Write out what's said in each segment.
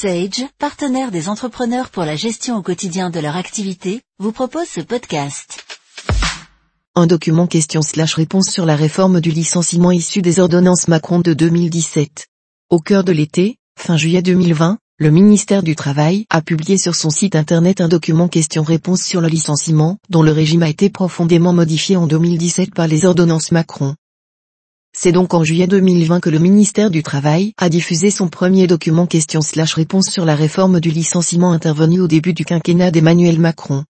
Sage, partenaire des entrepreneurs pour la gestion au quotidien de leur activité, vous propose ce podcast. Un document question slash réponse sur la réforme du licenciement issu des ordonnances Macron de 2017. Au cœur de l'été, fin juillet 2020, le ministère du Travail a publié sur son site internet un document question-réponse sur le licenciement, dont le régime a été profondément modifié en 2017 par les ordonnances Macron. C'est donc en juillet 2020 que le ministère du Travail a diffusé son premier document question-réponse sur la réforme du licenciement intervenu au début du quinquennat d'Emmanuel Macron.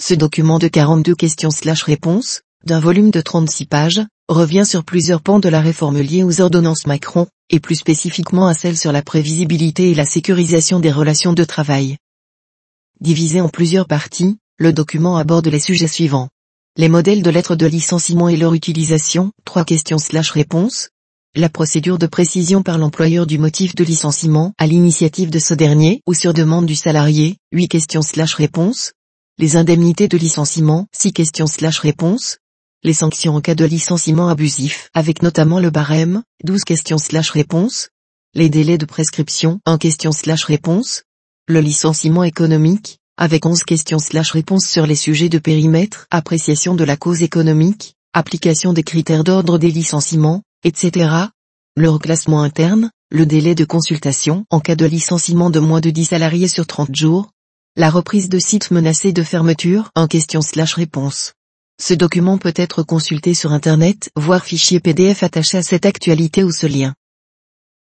Ce document de 42 questions-réponses, d'un volume de 36 pages, revient sur plusieurs pans de la réforme liée aux ordonnances Macron, et plus spécifiquement à celle sur la prévisibilité et la sécurisation des relations de travail. Divisé en plusieurs parties, le document aborde les sujets suivants. Les modèles de lettres de licenciement et leur utilisation, trois questions slash réponses. La procédure de précision par l'employeur du motif de licenciement à l'initiative de ce dernier ou sur demande du salarié, 8 questions slash réponses. Les indemnités de licenciement, 6 questions slash réponses les sanctions en cas de licenciement abusif, avec notamment le barème, 12 questions slash réponses, les délais de prescription, 1 question slash réponse, le licenciement économique, avec 11 questions slash réponses sur les sujets de périmètre, appréciation de la cause économique, application des critères d'ordre des licenciements, etc. Le reclassement interne, le délai de consultation en cas de licenciement de moins de 10 salariés sur 30 jours, la reprise de sites menacés de fermeture, 1 question slash réponse. Ce document peut être consulté sur Internet, voire fichier PDF attaché à cette actualité ou ce lien.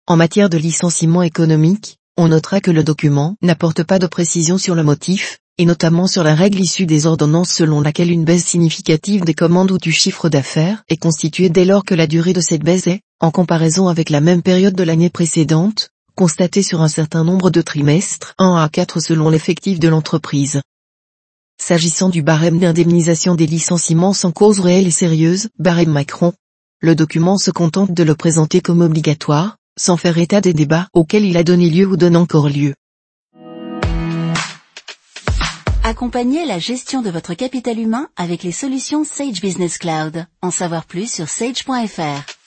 En matière de licenciement économique, on notera que le document n'apporte pas de précision sur le motif, et notamment sur la règle issue des ordonnances selon laquelle une baisse significative des commandes ou du chiffre d'affaires est constituée dès lors que la durée de cette baisse est, en comparaison avec la même période de l'année précédente, constatée sur un certain nombre de trimestres, 1 à 4 selon l'effectif de l'entreprise. S'agissant du barème d'indemnisation des licenciements sans cause réelle et sérieuse, barème Macron, le document se contente de le présenter comme obligatoire, sans faire état des débats auxquels il a donné lieu ou donne encore lieu. Accompagnez la gestion de votre capital humain avec les solutions Sage Business Cloud. En savoir plus sur sage.fr.